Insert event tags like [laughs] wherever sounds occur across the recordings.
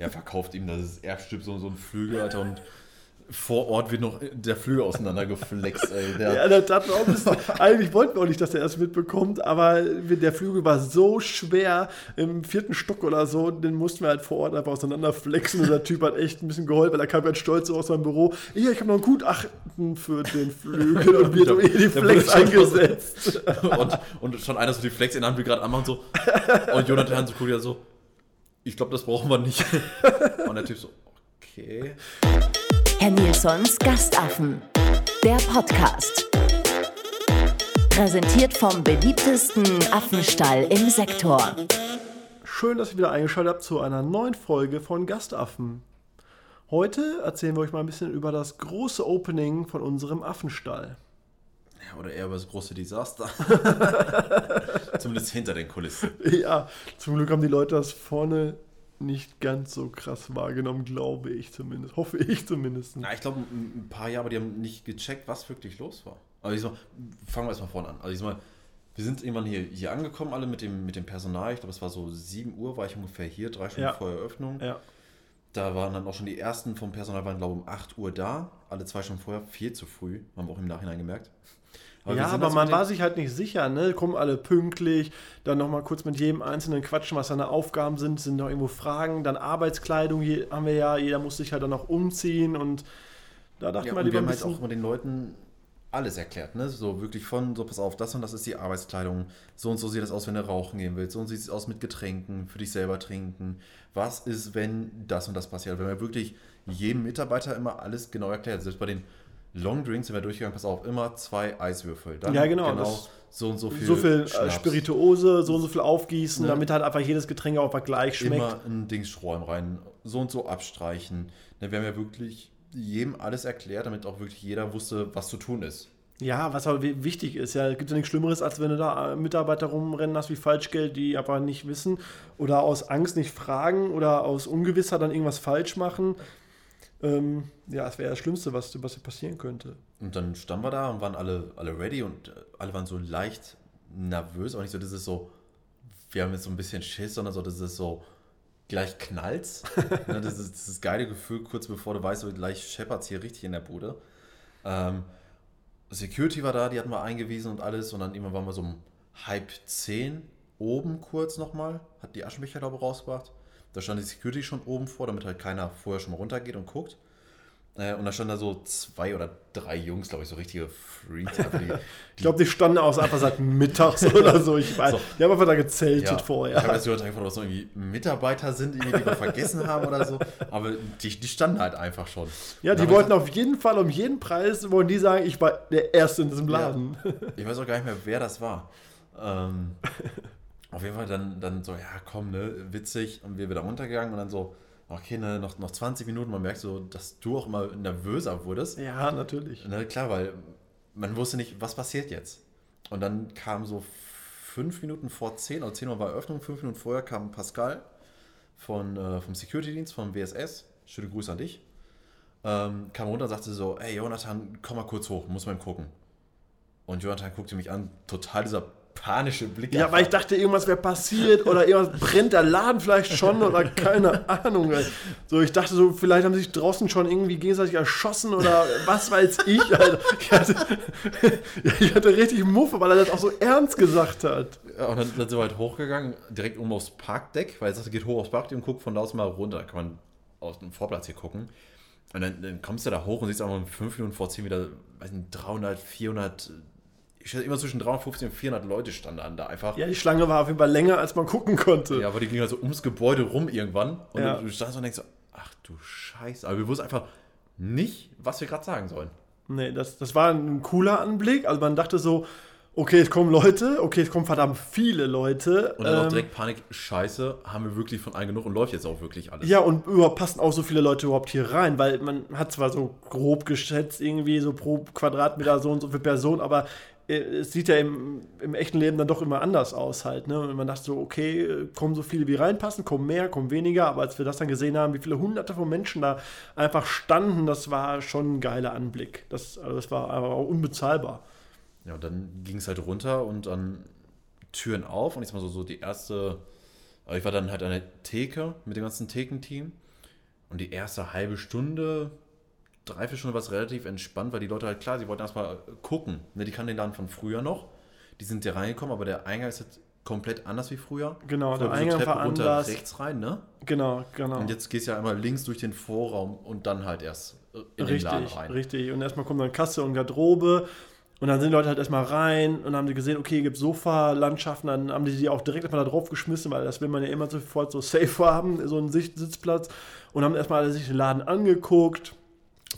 er verkauft ihm das Erbstück so, so ein Flügel, Alter, und vor Ort wird noch der Flügel auseinandergeflext, ey. Der, Ja, das hat auch ein bisschen, eigentlich wollten wir auch nicht, dass er das mitbekommt, aber der Flügel war so schwer im vierten Stock oder so, den mussten wir halt vor Ort einfach auseinanderflexen und der Typ hat echt ein bisschen geheult, weil er kam ganz stolz so aus seinem Büro. Ja, ich habe noch ein Gutachten für den Flügel und wir haben eh die Flex eingesetzt. [laughs] und, und schon einer so die Flex in der Hand will gerade anmachen so. Und Jonathan so guckt ja so, ich glaube, das brauchen wir nicht. [laughs] Und der Typ so, okay. Herr Nilsons Gastaffen. Der Podcast. Präsentiert vom beliebtesten Affenstall im Sektor. Schön, dass ihr wieder eingeschaltet habt zu einer neuen Folge von Gastaffen. Heute erzählen wir euch mal ein bisschen über das große Opening von unserem Affenstall. Ja, oder eher über das große Desaster. [laughs] Zumindest hinter den Kulissen. Ja, zum Glück haben die Leute das vorne nicht ganz so krass wahrgenommen, glaube ich zumindest. Hoffe ich zumindest. Na, ich glaube, ein paar Jahre, aber die haben nicht gecheckt, was wirklich los war. Also ich sag, mal, fangen wir erstmal vorne an. Also ich sag mal, wir sind irgendwann hier, hier angekommen, alle mit dem, mit dem Personal. Ich glaube, es war so 7 Uhr, war ich ungefähr hier, drei Stunden Ja. vor Eröffnung. Ja. Da waren dann auch schon die ersten vom Personal, waren glaube ich um 8 Uhr da. Alle zwei Stunden vorher, viel zu früh. Haben wir auch im Nachhinein gemerkt. Wir ja, aber man war sich halt nicht sicher, ne? Kommen alle pünktlich, dann nochmal kurz mit jedem Einzelnen quatschen, was seine Aufgaben sind, sind noch irgendwo Fragen, dann Arbeitskleidung je, haben wir ja, jeder muss sich halt dann auch umziehen und da dachte Ja, man und wir haben halt auch immer den Leuten alles erklärt, ne? So wirklich von, so pass auf, das und das ist die Arbeitskleidung. So und so sieht das aus, wenn du rauchen gehen willst. So und so sieht es aus mit Getränken, für dich selber trinken. Was ist, wenn das und das passiert? Wenn wir wirklich jedem Mitarbeiter immer alles genau erklärt. Selbst bei den Long Drinks sind wir durchgegangen, pass auf, immer zwei Eiswürfel. Dann Ja, genau, das- so und so viel, so viel äh, Schnaps. Spirituose, so und so viel aufgießen, Ne? damit halt einfach jedes Getränk auch gleich schmeckt. Immer ein Dings Strohhalm rein, so und so abstreichen. Ne, wir haben ja wirklich jedem alles erklärt, damit auch wirklich jeder wusste, was zu tun ist. Ja, was aber wi- wichtig ist, ja, gibt ja nichts Schlimmeres, als wenn du da äh, Mitarbeiter rumrennen hast wie Falschgeld, die aber nicht wissen oder aus Angst nicht fragen oder aus Ungewissheit dann irgendwas falsch machen. Ähm, ja, das wäre das Schlimmste, was, was passieren könnte. Und dann standen wir da und waren alle, alle ready und äh, alle waren so leicht nervös, aber nicht so, das ist so, wir haben jetzt so ein bisschen Schiss, sondern so, das ist so, gleich knallt's. [laughs] ne, das, ist, das ist geile Gefühl, kurz bevor du weißt, so, gleich scheppert's hier richtig in der Bude. Ähm, Security war da, die hatten wir eingewiesen und alles und dann irgendwann waren wir so um halb zehn oben kurz nochmal, hat die Aschenbecher, glaube ich, rausgebracht. Da stand die Security schon oben vor, damit halt keiner vorher schon mal runtergeht und guckt. Äh, Und da standen da so zwei oder drei Jungs, glaube ich, so richtige Freaks. die- [laughs] Ich glaube, die standen aus einfach seit mittags [laughs] oder so. Ich weiß. So. Die haben einfach da gezeltet Ja, Ich habe vorher. jetzt gehört, einfach, dass so irgendwie Mitarbeiter sind, die wir vergessen haben oder so. Aber die, die standen halt einfach schon. Ja, die wollten haben auf jeden Fall um jeden Preis, wollen die sagen, ich war der Erste in diesem Laden. wir- Ich weiß auch gar nicht mehr, wer das war. Ähm, [laughs] auf jeden Fall dann, dann so, ja, komm, ne, witzig. Und wir wieder runtergegangen und dann so, okay, ne, noch, noch 20 Minuten. Man merkt so, dass du auch immer nervöser wurdest. Ja, natürlich. Na klar, weil man wusste nicht, was passiert jetzt. Und dann kam so fünf Minuten vor zehn, oder zehn Uhr war Eröffnung, fünf Minuten vorher kam Pascal von, äh, vom Security-Dienst, vom WSS. Schöne Grüße an dich. Ähm, kam runter und sagte so, ey Jonathan, komm mal kurz hoch, muss mal gucken. Und Jonathan guckte mich an, total dieser panische Blick. Ja, weil ich dachte, irgendwas wäre passiert oder irgendwas brennt der Laden vielleicht schon oder keine [laughs] Ahnung. So, ich dachte so, vielleicht haben sie sich draußen schon irgendwie gegenseitig erschossen oder was weiß ich. [laughs] Alter. Ich hatte, ich hatte richtig Muffe, weil er das auch so ernst gesagt hat. Ja, und dann, dann sind wir halt hochgegangen, direkt oben aufs Parkdeck, weil er sagte, geht hoch aufs Parkdeck und guckt von da aus mal runter. Da kann man aus dem Vorplatz hier gucken. Und dann, dann kommst du da hoch und siehst einfach fünf Minuten vor zehn wieder, weiß nicht, 300, 400, ich schätze immer zwischen 350 und 400 Leute standen dann da einfach. Ja, die Schlange war auf jeden Fall länger, als man gucken konnte. Ja, aber die gingen also ums Gebäude rum irgendwann. Und Ja. du, standst und denkst so, ach du Scheiße. Aber wir wussten einfach nicht, was wir gerade sagen sollen. Nee, das, das war ein cooler Anblick. Also man dachte so, okay, es kommen Leute, okay, es kommen verdammt viele Leute. Und dann auch ähm, direkt Panik, Scheiße, haben wir wirklich von allen genug und läuft jetzt auch wirklich alles. Ja, und überhaupt passen auch so viele Leute überhaupt hier rein, weil man hat zwar so grob geschätzt, irgendwie so pro Quadratmeter so und so für Personen, aber es sieht ja im, im echten Leben dann doch immer anders aus halt. Ne? Und man dachte so, okay, äh, kommen so viele wie reinpassen, kommen mehr, kommen weniger, aber als wir das dann gesehen haben, wie viele hunderte von Menschen da einfach standen, das war schon ein geiler Anblick. Das, also das war aber auch unbezahlbar. Ja, und dann ging es halt runter und dann Türen auf und ich mal so, so die erste, ich war dann halt an der Theke mit dem ganzen Thekenteam Und die erste halbe Stunde, drei, vier Stunden war es relativ entspannt, weil die Leute halt klar, sie wollten erstmal gucken. Ne, die kannten den Laden von früher noch. Die sind ja reingekommen, aber der Eingang ist jetzt komplett anders wie früher. Genau, Früher der Eingang Treppe war runter, anders. rechts rein, ne? Genau, genau. Und jetzt gehst du ja einmal links durch den Vorraum und dann halt erst äh, in den Laden Richtig, rein. richtig. Und erstmal kommt dann Kasse und Garderobe. Und dann sind die Leute halt erstmal rein und haben die gesehen, okay, hier gibt Sofa-Landschaften, dann haben die die auch direkt erstmal da drauf geschmissen, weil das will man ja immer sofort so safe haben, so einen Sitzplatz. Und haben erstmal alle sich den Laden angeguckt.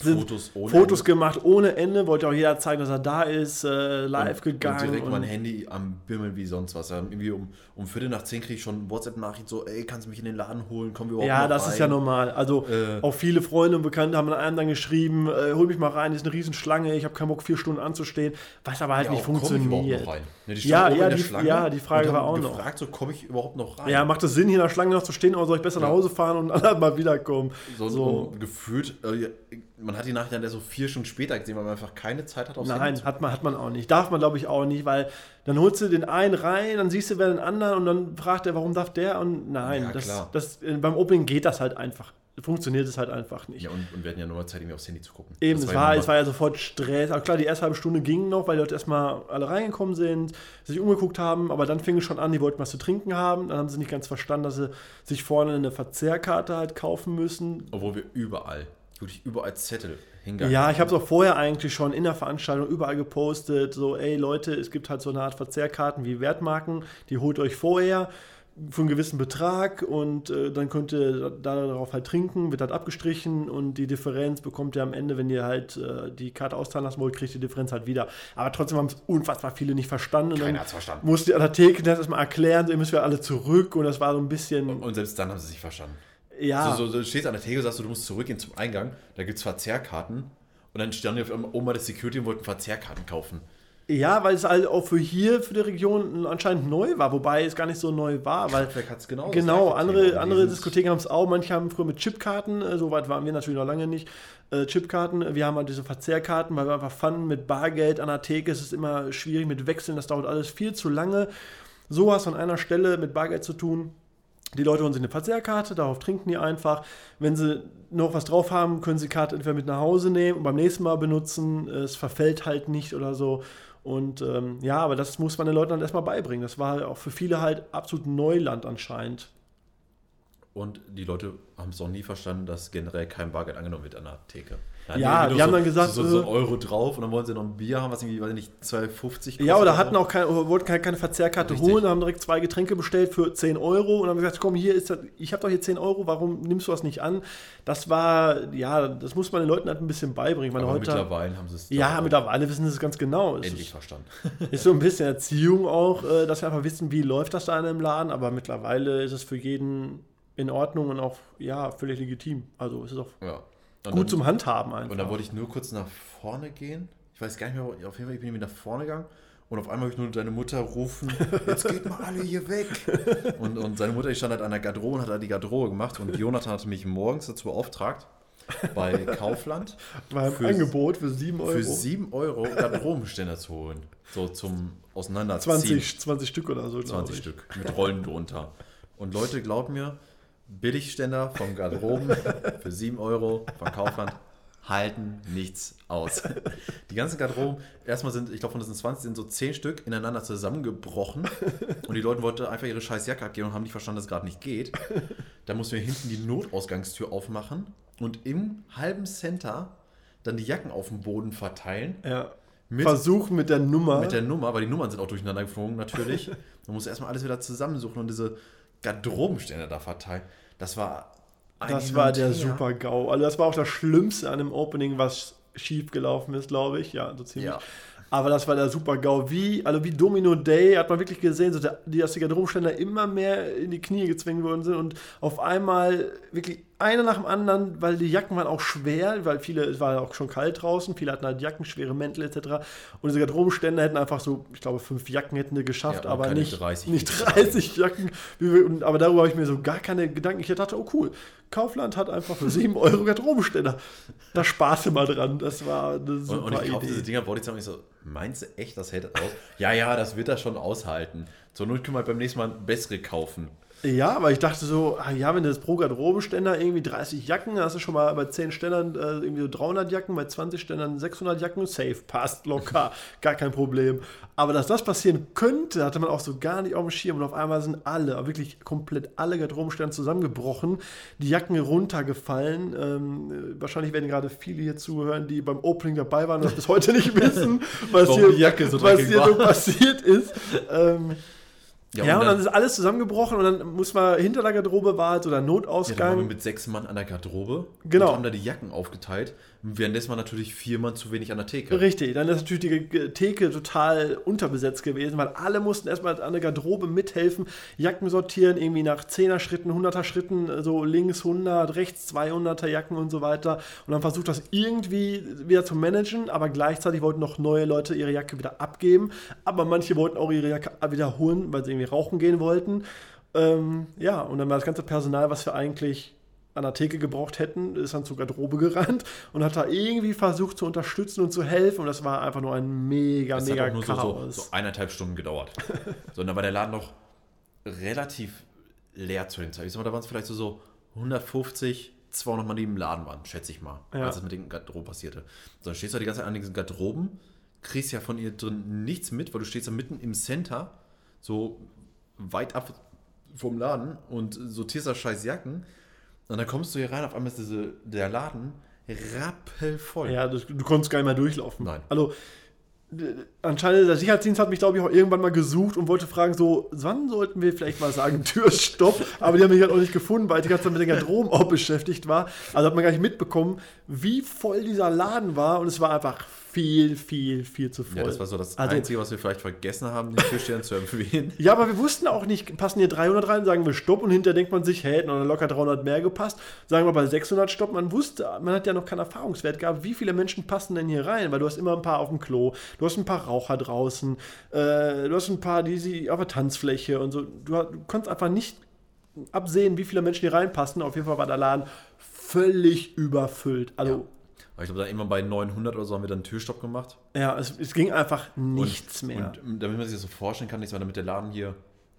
Fotos ohne Fotos Ende. gemacht ohne Ende, wollte auch jeder zeigen, dass er da ist, äh, live und, gegangen. Und direkt und- mein Handy am Bimmeln wie sonst was. Ja, irgendwie um, um Viertel nach zehn kriege ich schon WhatsApp-Nachricht so, ey, kannst du mich in den Laden holen? Kommen wir überhaupt Ja, das rein? ist ja normal. Also Äh. auch viele Freunde und Bekannte haben einem dann geschrieben, äh, hol mich mal rein, das ist eine Riesenschlange, ich habe keinen Bock, vier Stunden anzustehen, was aber halt Ja, nicht funktioniert. Ne, die Ja, ja, die- Schlange ja, die Frage war auch noch. gefragt, so, komme ich überhaupt noch rein? Ja, macht es Sinn, hier in der Schlange noch zu stehen oder soll ich besser nach Hause fahren und [laughs] dann mal wiederkommen? so, so. Gefühlt, äh, man hat die Nachricht dann erst so vier Stunden später gesehen, weil man einfach keine Zeit hat, aufs Handy Nein, hat man, hat man auch nicht. Darf man, glaube ich, auch nicht, weil dann holst du den einen rein, dann siehst du wer den anderen und dann fragt er, warum darf der? Und nein, Ja, das, das, äh, beim Opening geht das halt einfach. Funktioniert es halt einfach nicht. Ja, und, und wir hatten ja nur mal Zeit, irgendwie aufs Handy zu gucken. Eben, Das es ja war, es war ja sofort Stress. Aber klar, die erste halbe Stunde ging noch, weil die Leute erstmal alle reingekommen sind, sich umgeguckt haben, aber dann fing es schon an, die wollten was zu trinken haben. Dann haben sie nicht ganz verstanden, dass sie sich vorne eine Verzehrkarte halt kaufen müssen. Obwohl wir überall, wirklich überall Zettel hingegangen Ja, ich habe es auch vorher eigentlich schon in der Veranstaltung überall gepostet, so, ey Leute, es gibt halt so eine Art Verzehrkarten wie Wertmarken, die holt euch vorher für einen gewissen Betrag und äh, dann könnt ihr da- darauf halt trinken, wird halt abgestrichen und die Differenz bekommt ihr am Ende, wenn ihr halt äh, die Karte auszahlen lassen wollt, kriegt ihr die Differenz halt wieder. Aber trotzdem haben es unfassbar viele nicht verstanden. und Keiner dann hat's verstanden. Musste die an der Theke das erstmal erklären, so, ihr müsst wir alle zurück und das war so ein bisschen, Und selbst dann haben sie sich verstanden. Ja. So, so, du stehst an der Theke und sagst, du, du musst zurückgehen zum Eingang, da gibt es Verzehrkarten. Und dann standen die auf einmal oben bei der Security und wollten Verzehrkarten kaufen. Ja, weil es halt auch für hier, für die Region anscheinend neu war, wobei es gar nicht so neu war, weil Kraftwerk hat's genau. genau, Thema. andere, andere Diskotheken haben es auch, manche haben früher mit Chipkarten, äh, so weit waren wir natürlich noch lange nicht, äh, Chipkarten, wir haben halt diese Verzehrkarten, weil wir einfach fanden, mit Bargeld an der Theke ist es immer schwierig mit Wechseln, das dauert alles viel zu lange. So hast du an einer Stelle mit Bargeld zu tun. Die Leute holen sich eine Verzehrkarte, darauf trinken die einfach. Wenn sie noch was drauf haben, können sie die Karte entweder mit nach Hause nehmen und beim nächsten Mal benutzen. Es verfällt halt nicht oder so. Und ähm, ja, aber das muss man den Leuten dann erstmal beibringen. Das war auch für viele halt absolut Neuland anscheinend. Und die Leute haben es auch nie verstanden, dass generell kein Bargeld angenommen wird an der Theke. Da Ja, nur die haben so, dann gesagt, so, so, so äh, ein Euro drauf und dann wollen sie noch ein Bier haben, was irgendwie, weiß ich nicht, 2,50 kostet. Ja, oder hatten auch keine, wollten keine, keine Verzehrkarte Richtig. holen, haben direkt zwei Getränke bestellt für 10 Euro und haben gesagt, komm, hier ist das, ich habe doch hier 10 Euro, warum nimmst du das nicht an? Das war, ja, das muss man den Leuten halt ein bisschen beibringen. Man Aber heute, mittlerweile haben sie es ja, mittlerweile wissen sie es ganz genau. Es endlich ist, verstanden. [laughs] ist so ein bisschen Erziehung auch, äh, dass wir einfach wissen, wie läuft das da in einem Laden, aber mittlerweile ist es für jeden in Ordnung und auch, ja, völlig legitim. Also es ist auch Ja. Und gut dann, zum Handhaben einfach. Und dann wollte ich nur kurz nach vorne gehen. Ich weiß gar nicht mehr, auf jeden Fall ich bin irgendwie nach vorne gegangen. Und auf einmal habe ich nur deine Mutter rufen, jetzt geht mal alle hier weg. [laughs] Und, und seine Mutter, die stand halt an der Garderobe und hat halt die Garderobe gemacht. Und Jonathan hatte mich morgens dazu beauftragt, bei [laughs] Kaufland Beim für- Angebot für 7 Euro. für 7 Euro Garderobenständer zu holen. So zum Auseinanderziehen. 20, 20 Stück oder so, glaube 20 ich. Stück mit Rollen drunter. Und Leute, glaubt mir, Billigständer vom Garderoben [laughs] für 7 Euro von Kaufland halten nichts aus. Die ganzen Garderoben, erstmal sind, ich glaube von diesen 20 sind so 10 Stück ineinander zusammengebrochen und die Leute wollten einfach ihre scheiß Jacke abgeben und haben nicht verstanden, dass es gerade nicht geht. Da mussten wir hinten die Notausgangstür aufmachen und im halben Center dann die Jacken auf dem Boden verteilen. Ja. Mit- Versuchen mit der Nummer. Mit der Nummer, weil die Nummern sind auch durcheinander geflogen, natürlich. Man muss erstmal alles wieder zusammensuchen und diese Garderobenstände da verteilen. Das war das war der Her. super GAU. Also das war auch das Schlimmste an dem Opening, was schief gelaufen ist, glaube ich. Ja, so ziemlich. Ja. Aber das war der super GAU. Wie, also wie Domino Day hat man wirklich gesehen, so der, die, dass die Garderobenständer immer mehr in die Knie gezwungen worden sind und auf einmal wirklich einer nach dem anderen, weil die Jacken waren auch schwer, weil viele, es war auch schon kalt draußen, viele hatten halt Jacken, schwere Mäntel etc. Und diese Garderobenständer hätten einfach so, ich glaube, fünf Jacken hätten die geschafft, Ja, und aber nicht 30 nicht Stück. 30 Jacken. Wir- und- Aber darüber habe ich mir so gar keine Gedanken. Ich dachte, oh cool, Kaufland hat einfach für 7 [laughs] Euro Garderobenständer. Da sparst mal dran. Das war eine Und, super und ich kaufe Idee. diese Dinger, wollte ich sagen, ich so, meinst du echt, das hält das aus? ja, ja, das wird das schon aushalten. Zur Not können wir beim nächsten Mal bessere kaufen. Ja, aber ich dachte so, ah ja, wenn du das pro Garderobenständer irgendwie 30 Jacken, hast du schon mal bei 10 Ständern äh, irgendwie so 300 Jacken, bei 20 Ständern 600 Jacken, safe, passt locker, [laughs] gar kein Problem. Aber dass das passieren könnte, hatte man auch so gar nicht auf dem Schirm und auf einmal sind alle, wirklich komplett alle Garderobenständer zusammengebrochen, die Jacken runtergefallen. Ähm, wahrscheinlich werden gerade viele hier zuhören, die beim Opening dabei waren und das bis heute nicht [laughs] wissen, was Warum hier, die Jacke so was hier so passiert ist. Ähm, Ja, ja, und dann ist alles zusammengebrochen und dann muss man hinter der Garderobe war halt so der Ja, dann waren wir Notausgang. mit sechs Mann an der Garderobe Genau. und haben da die Jacken aufgeteilt. Währenddessen war natürlich vier Mann zu wenig an der Theke. Richtig, dann ist natürlich die Theke total unterbesetzt gewesen, weil alle mussten erstmal an der Garderobe mithelfen, Jacken sortieren, irgendwie nach 10er Schritten, 100er Schritten, so links 100, rechts 200er Jacken und so weiter. Und dann versucht das irgendwie wieder zu managen, aber gleichzeitig wollten noch neue Leute ihre Jacke wieder abgeben. Aber manche wollten auch ihre Jacke wieder holen, weil sie irgendwie rauchen gehen wollten. Ähm, ja, und dann war das ganze Personal, was wir eigentlich an der Theke gebraucht hätten, ist dann zur Garderobe gerannt und hat da irgendwie versucht zu unterstützen und zu helfen. Und das war einfach nur ein mega, Das mega hat auch nur so, so, Chaos. so eineinhalb Stunden gedauert. [laughs] so, und dann war der Laden noch relativ leer zu dem Zeit. Ich sag mal, da waren es vielleicht so, so 150, 200 Mann, die im Laden waren, schätze ich mal, Ja. als es mit den Garderoben passierte. So, dann stehst du da die ganze Zeit an diesen Garderoben, kriegst ja von ihr drin nichts mit, weil du stehst da mitten im Center, so weit ab vom Laden und sortierst da scheiß Jacken. Und dann kommst du hier rein, auf einmal ist diese, der Laden rappelvoll. Ja, das, du konntest gar nicht mehr durchlaufen. Nein. Also, anscheinend, der Sicherheitsdienst hat mich, glaube ich, auch irgendwann mal gesucht und wollte fragen, so, wann sollten wir vielleicht mal sagen, [laughs] Türstopp? Aber die haben mich halt auch nicht gefunden, weil ich die ganze Zeit mit den Garderoben auch beschäftigt war. Also hat man gar nicht mitbekommen, wie voll dieser Laden war und es war einfach viel, viel, viel zu voll. Ja, das war so das Also- Einzige, was wir vielleicht vergessen haben, den Türstehern zu empfehlen. [laughs] Ja, aber wir wussten auch nicht, passen hier 300 rein, sagen wir Stopp und hinterher denkt man sich, hey, hätten noch locker 300 mehr gepasst. Sagen wir bei 600 Stopp, man wusste, man hat ja noch keinen Erfahrungswert gehabt, wie viele Menschen passen denn hier rein, weil du hast immer ein paar auf dem Klo, du hast ein paar Raucher draußen, äh, du hast ein paar, die sie auf der Tanzfläche und so. Du, du konntest einfach nicht absehen, wie viele Menschen hier reinpassen. Auf jeden Fall war der Laden völlig überfüllt. Also, Aber ich glaube, dann irgendwann bei 900 oder so haben wir dann einen Türstopp gemacht. ja, es, es ging einfach nichts und, mehr. Und damit man sich das so vorstellen kann, ich meine, damit der Laden hier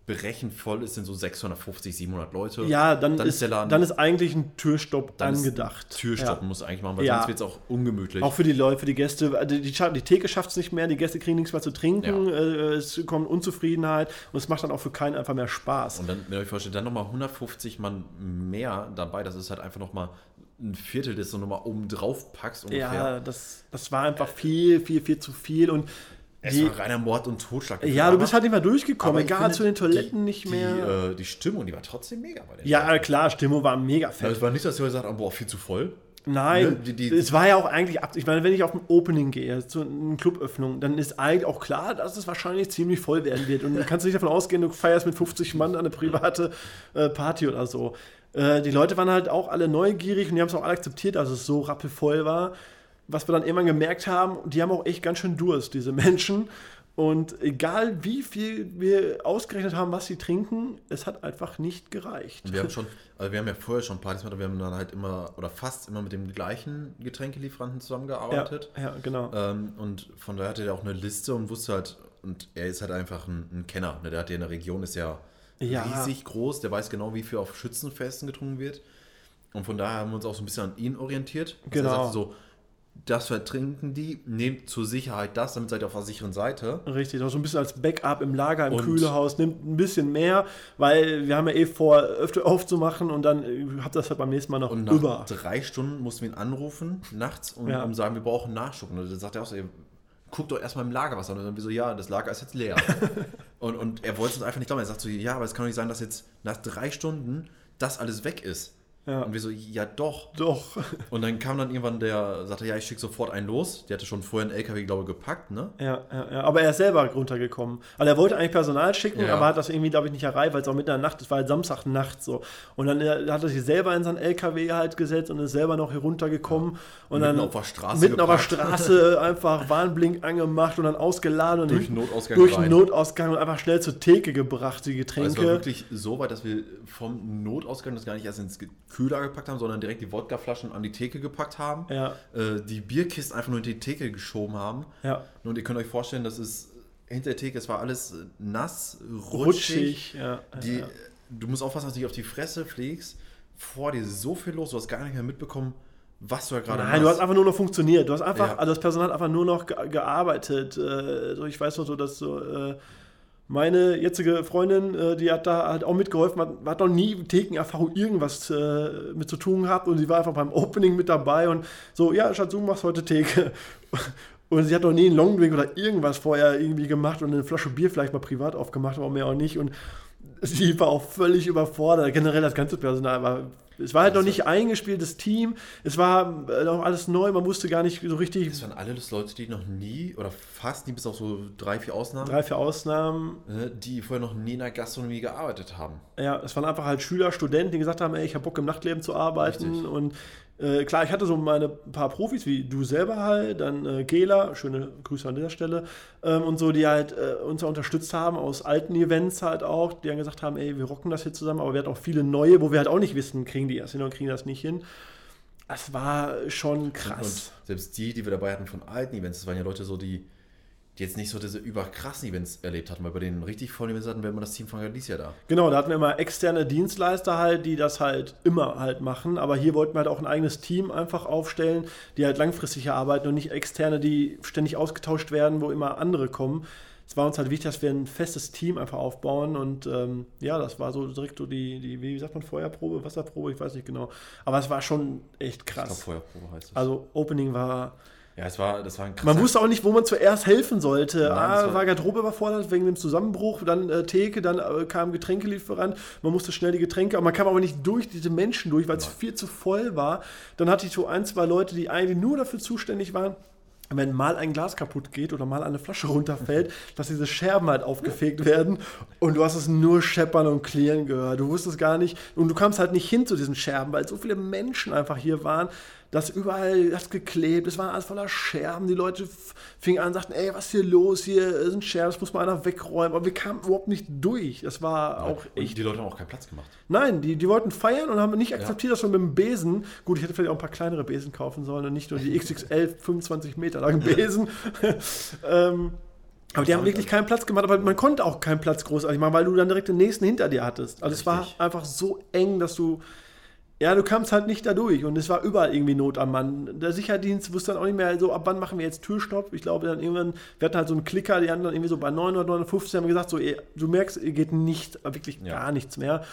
berechnet voll ist, sind so 650, 700 Leute. ja, dann, dann ist, Laden- dann ist eigentlich ein Türstopp dann angedacht. Türstopp Ja. muss eigentlich machen, weil Ja. sonst wird es auch ungemütlich. Auch für die Leute, für die Gäste. Also Die, die, die Theke schafft es nicht mehr, die Gäste kriegen nichts mehr zu trinken, Ja. äh, es kommt Unzufriedenheit und es macht dann auch für keinen einfach mehr Spaß. und dann, wenn ihr euch vorstellt, dann nochmal 150 Mann mehr dabei, das ist halt einfach nochmal ein Viertel, das du nochmal oben drauf packst ungefähr. ja, das, das war einfach viel, viel, viel zu viel und es die, war reiner Mord und Totschlag. ja, du bist halt nicht mehr durchgekommen, egal zu den Toiletten die, nicht mehr. Die, äh, die Stimmung, die war trotzdem mega bei den ja, Leuten. klar, Stimmung war mega fett. es war nicht, dass wir gesagt haben, boah, viel zu voll. Nein, Ne, die- die- es war ja auch eigentlich, ab- ich meine, wenn ich auf ein Opening gehe, zu einer Cluböffnung, dann ist eigentlich auch klar, dass es wahrscheinlich ziemlich voll werden wird. Und du kannst nicht davon ausgehen, du feierst mit 50 Mann eine private äh, Party oder so. Äh, die Leute waren halt auch alle neugierig und die haben es auch alle akzeptiert, dass es so rappelvoll war. Was wir dann irgendwann gemerkt haben, die haben auch echt ganz schön Durst, diese Menschen. Und egal wie viel wir ausgerechnet haben, was sie trinken, es hat einfach nicht gereicht. Wir haben schon, also wir haben ja vorher schon Partys gemacht, aber wir haben dann halt immer oder fast immer mit dem gleichen Getränkelieferanten Ja, zusammengearbeitet. ja, genau. Ähm, und von daher hatte er auch eine Liste und wusste halt, und er ist halt einfach ein, ein Kenner. Ne? Der hat ja in der Region ist ja, Ja. riesig groß, der weiß genau, wie viel auf Schützenfesten getrunken wird. Und von daher haben wir uns auch so ein bisschen an ihn orientiert. Genau. Er sagte so, das vertrinken die, nehmt zur Sicherheit das, damit seid ihr auf der sicheren Seite. Richtig, auch so ein bisschen als Backup im Lager, im Und- Kühlehaus, nimmt ein bisschen mehr, weil wir haben ja eh vor, öfter aufzumachen und dann habt ihr das halt beim nächsten Mal noch Und nach über. drei Stunden mussten wir ihn anrufen, nachts, und, Ja. und sagen, wir brauchen Nachschub. Und dann sagt er auch so, ey, guckt doch erstmal im Lager was an. Und dann wir so, ja, das Lager ist jetzt leer. [laughs] und, und er wollte es uns einfach nicht glauben. Er sagt so, ja, aber es kann doch nicht sein, dass jetzt nach drei Stunden das alles weg ist. Ja. Und wir so, ja doch. Doch. Und dann kam dann irgendwann der, sagte, ja, ich schicke sofort einen los. Der hatte schon vorher einen LKW, glaube ich, gepackt, ne? Ja, ja, ja, aber er ist selber runtergekommen. Also er wollte eigentlich Personal schicken, Ja. aber hat das irgendwie, glaube ich, nicht erreicht, weil es auch mitten in der Nacht, es war halt Samstagnacht so. Und dann äh, hat er sich selber in seinen LKW halt gesetzt und ist selber noch hier runtergekommen. Und Mitten dann auf der Straße Mitten auf der. Straße [laughs] einfach Warnblink angemacht und dann ausgeladen und Durch den Notausgang durch den Notausgang und einfach schnell zur Theke gebracht, die Also Getränke. war wirklich so weit, dass wir vom Notausgang das gar nicht erst ins Kühler gepackt haben, sondern direkt die Wodkaflaschen an die Theke gepackt haben. Ja. Äh, die Bierkisten einfach nur in die Theke geschoben haben. Ja. Und ihr könnt euch vorstellen, das ist hinter der Theke, es war alles nass, rutschig. Rutschig, ja. Die, du musst aufpassen, dass du nicht auf die Fresse fliegst. Vor dir ist so viel los, du hast gar nicht mehr mitbekommen, was du da gerade Nein, du hast einfach nur noch funktioniert. Du hast einfach, Ja. also das Personal hat einfach nur noch ge gearbeitet. Äh, ich weiß noch so, dass so, äh, meine jetzige Freundin, äh, die hat da halt auch mitgeholfen, hat, noch nie Thekenerfahrung irgendwas äh, mit zu tun gehabt und sie war einfach beim Opening mit dabei und so, ja, Schatz, du machst heute Theke. [laughs] Und sie hat noch nie einen Longdrink oder irgendwas vorher irgendwie gemacht und eine Flasche Bier vielleicht mal privat aufgemacht, aber mehr auch nicht. Und sie war auch völlig überfordert. Generell das ganze Personal war. Es war halt noch nicht eingespieltes Team. Es war äh, noch alles neu. Man wusste gar nicht so richtig. Das waren alles Leute, die noch nie oder fast nie, bis auf so drei, vier Ausnahmen, Drei, vier Ausnahmen. ne, die vorher noch nie in der Gastronomie gearbeitet haben. Ja, es waren einfach halt Schüler, Studenten, die gesagt haben, ey, ich habe Bock im Nachtleben zu arbeiten. Richtig. Und äh, klar, ich hatte so meine paar Profis, wie du selber halt, dann äh, Gela, schöne Grüße an dieser Stelle, ähm, und so, die halt äh, uns ja unterstützt haben aus alten Events halt auch, die dann gesagt haben, ey, wir rocken das hier zusammen, aber wir hatten auch viele neue, wo wir halt auch nicht wissen, kriegen die das hin oder kriegen das nicht hin. Das war schon krass. Und selbst die, die wir dabei hatten von alten Events, das waren ja Leute so, die, die jetzt nicht so diese überkrassen Events erlebt hatten, weil bei den richtig vollen Events hatten wir immer das Team von Galicia da. Genau, da hatten wir immer externe Dienstleister halt, die das halt immer halt machen. Aber hier wollten wir halt auch ein eigenes Team einfach aufstellen, die halt langfristig arbeiten und nicht externe, die ständig ausgetauscht werden, wo immer andere kommen. Es war uns halt wichtig, dass wir ein festes Team einfach aufbauen und ähm, ja, das war so direkt so die, die, wie sagt man, Feuerprobe, Wasserprobe, ich weiß nicht genau. Aber es war schon echt Ich glaube, krass. Feuerprobe heißt es. Also Opening war ja, es war, das war ein man wusste auch nicht, wo man zuerst helfen sollte. Nein, ah, war- war Garderobe überfordert wegen dem Zusammenbruch, dann äh, Theke, dann äh, kam Getränkelieferant. Man musste schnell die Getränke, aber man kam aber nicht durch diese Menschen durch, weil es viel zu voll war. Dann hatte ich so ein, zwei Leute, die eigentlich nur dafür zuständig waren, wenn mal ein Glas kaputt geht oder mal eine Flasche [laughs] runterfällt, dass diese Scherben halt aufgefegt werden und du hast es nur scheppern und klirren gehört. Du wusstest gar nicht und du kamst halt nicht hin zu diesen Scherben, weil so viele Menschen einfach hier waren, dass überall das geklebt, es war alles voller Scherben. Die Leute fingen an und sagten, ey, was ist hier los? Hier sind Scherben, das muss mal einer wegräumen. Aber wir kamen überhaupt nicht durch. Das war auch Und echt die Leute haben auch keinen Platz gemacht. Nein, die, die wollten feiern und haben nicht akzeptiert, dass wir mit dem Besen, gut, ich hätte vielleicht auch ein paar kleinere Besen kaufen sollen und nicht nur die [laughs] XXL 25 Meter langen Besen. [laughs] ähm, aber die haben wirklich keinen Platz gemacht, aber man konnte auch keinen Platz großartig machen, weil du dann direkt den nächsten hinter dir hattest. Also es war Richtig. einfach so eng, dass du, ja, du kamst halt nicht da durch und es war überall irgendwie Not am Mann. Der Sicherheitsdienst wusste dann auch nicht mehr so, ab wann machen wir jetzt Türstopp? Ich glaube dann irgendwann, wir hatten halt so einen Klicker, die haben dann irgendwie so bei 959 haben gesagt, so, ey, du merkst, ihr geht nicht, wirklich Ja. gar nichts mehr.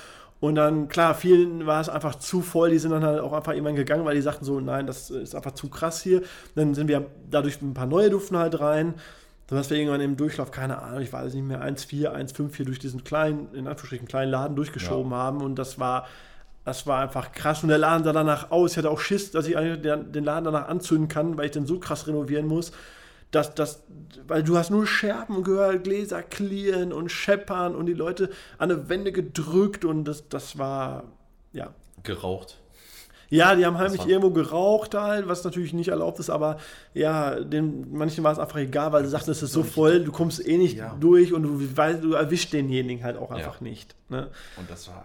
Und dann, klar, vielen war es einfach zu voll, die sind dann halt auch einfach irgendwann gegangen, weil die sagten so, nein, das ist einfach zu krass hier. Dann sind wir dadurch ein paar neue durften halt rein, sodass wir irgendwann im Durchlauf, keine Ahnung, ich weiß nicht mehr, 1,4, 1,5 hier durch diesen kleinen, in Anführungsstrichen kleinen Laden durchgeschoben haben und das war, das war einfach krass. Und der Laden sah danach aus, ich hatte auch Schiss, dass ich den den Laden danach anzünden kann, weil ich den so krass renovieren muss. dass das, weil du hast nur Scherben gehört, Gläser klirren und scheppern und die Leute an die Wände gedrückt und das, das war, ja. Geraucht. Ja, die haben heimlich irgendwo geraucht halt, was natürlich nicht erlaubt ist, aber ja, den, manchen war es einfach egal, weil sie sagten, es ist so voll, du kommst eh nicht Ja. durch und du, weißt, du erwischst denjenigen halt auch einfach nicht. Ne? Und das war.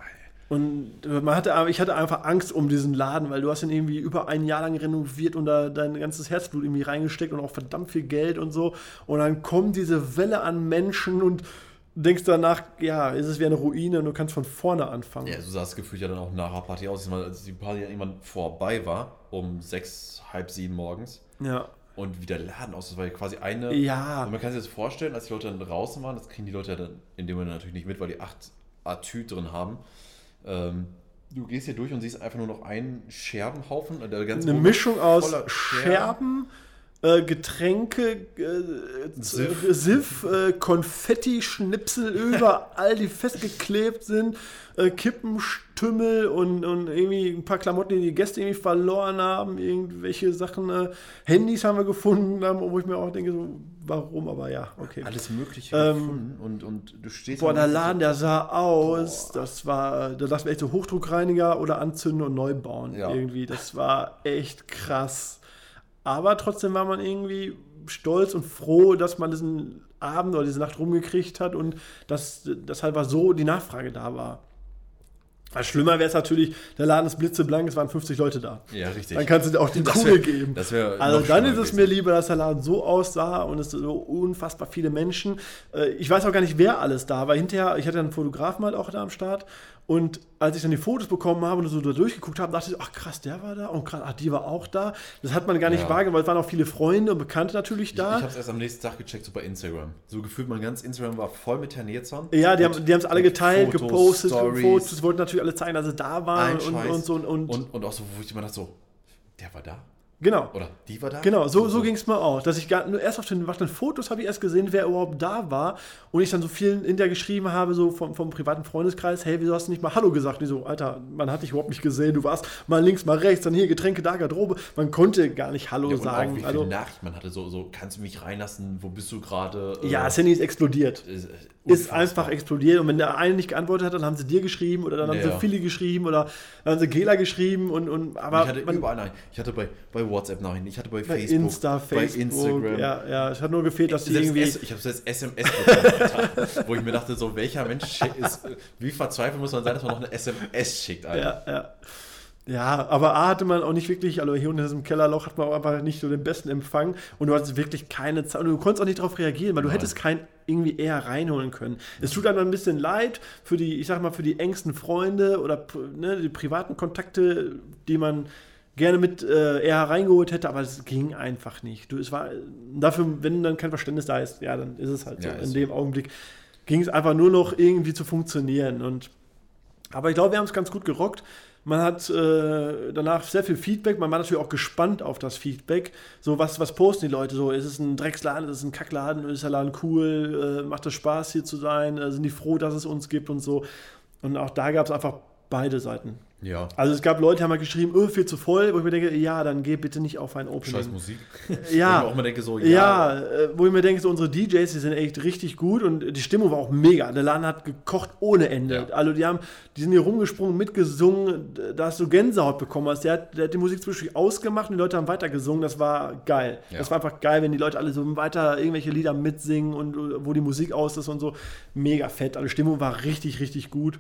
Und man hatte, ich hatte einfach Angst um diesen Laden, weil du hast ihn irgendwie über ein Jahr lang renoviert und da dein ganzes Herzblut irgendwie reingesteckt und auch verdammt viel Geld und so. Und dann kommt diese Welle an Menschen und denkst danach, ja, ist es wie eine Ruine und du kannst von vorne anfangen. Ja, so sah es gefühlt ja dann auch nach der Party aus. Als die Party dann irgendwann vorbei war, um sechs, halb sieben morgens. Ja. Und wie der Laden aus, das war ja quasi eine. Ja. Und man kann sich das vorstellen, als die Leute dann draußen waren, das kriegen die Leute ja dann in dem Moment natürlich nicht mit, weil die acht Atü drin haben. Ähm, du gehst hier durch und siehst einfach nur noch einen Scherbenhaufen. Eine Mischung aus voller Scherben, äh, Getränke, äh, Siff. Siff, äh, Konfetti, Schnipsel überall, [laughs] die festgeklebt sind, äh, Kippenstümmel und, und irgendwie ein paar Klamotten, die die Gäste irgendwie verloren haben, irgendwelche Sachen, äh, Handys haben wir gefunden, haben, wo ich mir auch denke, so, warum, aber ja, okay. Alles Mögliche Ähm, gefunden. Und, und du stehst Boah, der Laden, der sah aus, Boah. das war, da dachten wir echt so Hochdruckreiniger oder anzünden und neu bauen Ja. irgendwie. Das war echt krass. Aber trotzdem war man irgendwie stolz und froh, dass man diesen Abend oder diese Nacht rumgekriegt hat und dass, dass halt war so die Nachfrage da war. Was schlimmer wäre es natürlich, der Laden ist blitzeblank, es waren 50 Leute da. Ja, richtig. Dann kannst du dir auch die Das Kugel wär- geben. das also dann ist es gewesen. mir lieber, dass der Laden so aussah und es so unfassbar viele Menschen. Äh, Ich weiß auch gar nicht, wer alles da war. Hinterher, ich hatte einen Fotografen halt auch da am Start Und als ich dann die Fotos bekommen habe und so da durchgeguckt habe, dachte ich, ach krass, der war da und krass, ach, die war auch da. Das hat man gar nicht Ja. wahrgenommen, weil es waren auch viele Freunde und Bekannte natürlich da. Ich, ich habe es erst am nächsten Tag gecheckt, so bei Instagram. So gefühlt, mein ganz Instagram war voll mit Herrn Nilsson. ja, die haben es alle geteilt, Fotos, gepostet, Stories, Fotos, wollten natürlich alle zeigen, dass sie da waren und, und so. Und, und, und, und auch so, wo ich immer dachte, so, der war da? Genau. Oder die war da? Genau, so, so ging es mir auch. Dass ich gar, nur erst auf den, auf den Fotos habe ich erst gesehen, wer überhaupt da war. Und ich dann so vielen hinterher geschrieben habe, so vom, vom privaten Freundeskreis, hey, wieso hast du nicht mal Hallo gesagt? Und die so, Alter, man hat dich überhaupt nicht gesehen, du warst mal links, mal rechts, dann hier Getränke, da Garderobe. Man konnte gar nicht Hallo Ja, und auch sagen. wie viele also, Nachrichten man hatte, so, so, kannst du mich reinlassen, wo bist du gerade? Äh, ja, das Handy ist explodiert. ist, Ist einfach explodiert. Und wenn der eine nicht geantwortet hat, dann haben sie dir geschrieben oder dann haben Ja. sie Philly geschrieben oder dann haben sie Gela geschrieben und, und aber ich hatte man, überall nein. Ich hatte bei, bei WhatsApp Nachrichten, ich hatte bei, bei Facebook, Insta, Facebook, bei Instagram. ja, ja, es hat nur gefehlt, dass die irgendwie S, ich habe selbst SMS bekommen, Alter, [laughs] wo ich mir dachte, so welcher Mensch ist, wie verzweifelt muss man sein, dass man noch eine SMS schickt, Alter. Ja, ja. Ja, aber A hatte man auch nicht wirklich, also hier unten in diesem Kellerloch hat man auch einfach nicht so den besten Empfang und du hattest wirklich keine Zeit und du konntest auch nicht darauf reagieren, weil du Nein. hättest keinen irgendwie eher reinholen können. Es tut einem ein bisschen leid für die, ich sag mal, für die engsten Freunde oder ne, die privaten Kontakte, die man gerne mit äh, eher reingeholt hätte, aber es ging einfach nicht. Du, es war dafür, wenn dann kein Verständnis da ist, ja, dann ist es halt Ja, so. In so. dem Augenblick ging es einfach nur noch irgendwie zu funktionieren und aber ich glaube, wir haben es ganz gut gerockt. Man hat äh, danach sehr viel Feedback. Man war natürlich auch gespannt auf das Feedback. So, was, was posten die Leute so? Ist es ein Drecksladen? Ist es ein Kackladen? Ist der Laden cool? Äh, macht es Spaß, hier zu sein? Äh, sind die froh, dass es uns gibt und so? Und auch da gab es einfach beide Seiten. Ja. Also es gab Leute, die haben halt geschrieben, oh, viel zu voll, wo ich mir denke, ja, dann geh bitte nicht auf ein Opening. Scheiß Musik. [laughs] Ja. Wo ich mir auch immer denke, so, Ja, ja, äh, wo ich mir denke, so unsere DJs, die sind echt richtig gut und die Stimmung war auch mega. Der Laden hat gekocht ohne Ende. Ja. Also die haben, die sind hier rumgesprungen, mitgesungen, da hast du Gänsehaut bekommen. Also der, hat, der hat die Musik zwischendurch ausgemacht und die Leute haben weitergesungen. Das war geil. Ja. Das war einfach geil, wenn die Leute alle so weiter irgendwelche Lieder mitsingen und wo die Musik aus ist und so. Mega fett. Also Stimmung war richtig, richtig gut.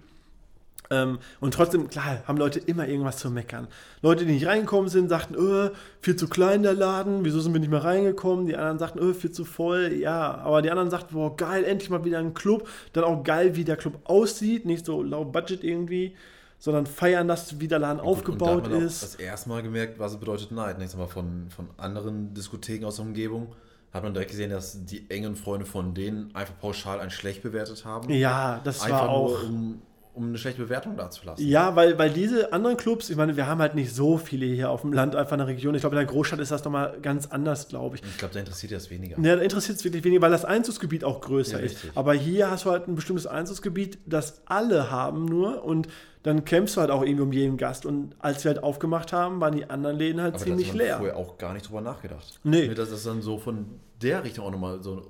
Ähm, und trotzdem, klar, haben Leute immer irgendwas zu meckern. Leute, die nicht reingekommen sind, sagten, öh, viel zu klein der Laden, wieso sind wir nicht mehr reingekommen? Die anderen sagten, öh, viel zu voll. Ja, aber die anderen sagten, boah, geil, endlich mal wieder ein Club. Dann auch geil, wie der Club aussieht, nicht so low budget irgendwie, sondern feiern, dass wie der Laden aufgebaut und da hat man ist. das erste Mal gemerkt, was es bedeutet Neid. Nächstes Mal von, von anderen Diskotheken aus der Umgebung hat man direkt gesehen, dass die engen Freunde von denen einfach pauschal ein schlecht bewertet haben. Ja, das einfach war auch. nur, um, um eine schlechte Bewertung dazulassen. Ja, weil, weil diese anderen Clubs, ich meine, wir haben halt nicht so viele hier auf dem Land, einfach in der Region. Ich glaube, in der Großstadt ist das nochmal ganz anders, glaube ich. Ich glaube, da interessiert das weniger. Ja, da interessiert es wirklich weniger, weil das Einzugsgebiet auch größer Ja, ist. Aber hier hast du halt ein bestimmtes Einzugsgebiet, das alle haben nur und dann kämpfst du halt auch irgendwie um jeden Gast. Und als wir halt aufgemacht haben, waren die anderen Läden halt Aber ziemlich da hat man leer. vorher auch gar nicht drüber nachgedacht. Nee. Dass das dann so von der Richtung auch nochmal so,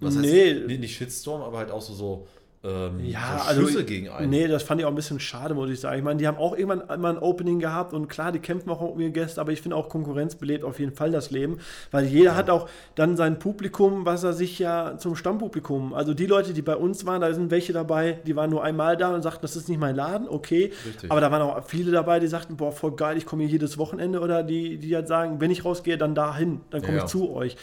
was Nee. heißt, nicht, nicht Shitstorm, aber halt auch so, so, ähm, Ja, so also Schüsse gegen einen. Nee, das fand ich auch ein bisschen schade, muss ich sagen. Ich meine, die haben auch irgendwann mal ein Opening gehabt und klar, die kämpfen auch um ihre Gäste, aber ich finde auch Konkurrenz belebt auf jeden Fall das Leben, weil jeder hat auch dann sein Publikum, was er sich ja zum Stammpublikum, also die Leute, die bei uns waren, da sind welche dabei, die waren nur einmal da und sagten, das ist nicht mein Laden, okay, Richtig. aber da waren auch viele dabei, die sagten, boah, voll geil, ich komme hier jedes Wochenende oder die, die halt sagen, wenn ich rausgehe, dann dahin, dann komme Ja. ich zu euch.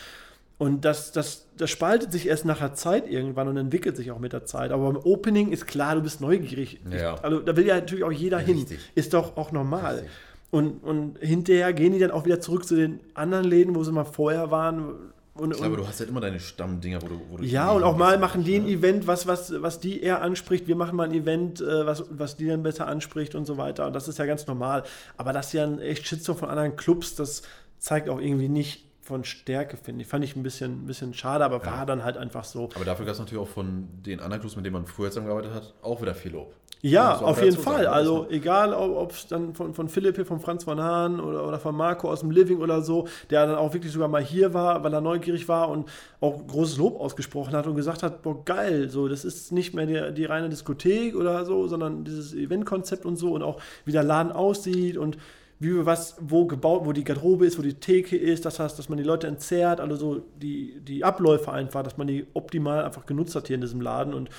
Und das, das, das spaltet sich erst nach der Zeit irgendwann und entwickelt sich auch mit der Zeit. Aber beim Opening ist klar, du bist neugierig. Ja. Ich, also da will ja natürlich auch jeder hin. Richtig. Ist doch auch normal. Richtig. Und, und hinterher gehen die dann auch wieder zurück zu den anderen Läden, wo sie mal vorher waren. Und, Ich glaube, und, du hast halt immer deine Stammdinger, wo du. Wo du ja, und auch mal machen die ein Event, was, was, was die eher anspricht. Wir machen mal ein Event, äh, was, was die dann besser anspricht und so weiter. Und das ist ja ganz normal. Aber das ist ja ein echt Shitstorm von anderen Clubs, das zeigt auch irgendwie nicht von Stärke, finde ich. Fand ich ein bisschen, ein bisschen schade, aber war dann halt einfach so. Aber dafür gab es natürlich auch von den anderen Clubs, mit denen man früher zusammengearbeitet hat, auch wieder viel Lob. Ja, auf jeden sagen. Fall. Also Das egal, ob es dann von, von Philipp hier, von Franz von Hahn oder, oder von Marco aus dem Living oder so, der dann auch wirklich sogar mal hier war, weil er neugierig war und auch großes Lob ausgesprochen hat und gesagt hat, boah, geil, so, das ist nicht mehr die, die reine Diskothek oder so, sondern dieses Eventkonzept und so und auch wie der Laden aussieht und wie wir was, wo gebaut, wo die Garderobe ist, wo die Theke ist, das heißt, dass man die Leute entzerrt, also so die, die Abläufe einfach, dass man die optimal einfach genutzt hat hier in diesem Laden und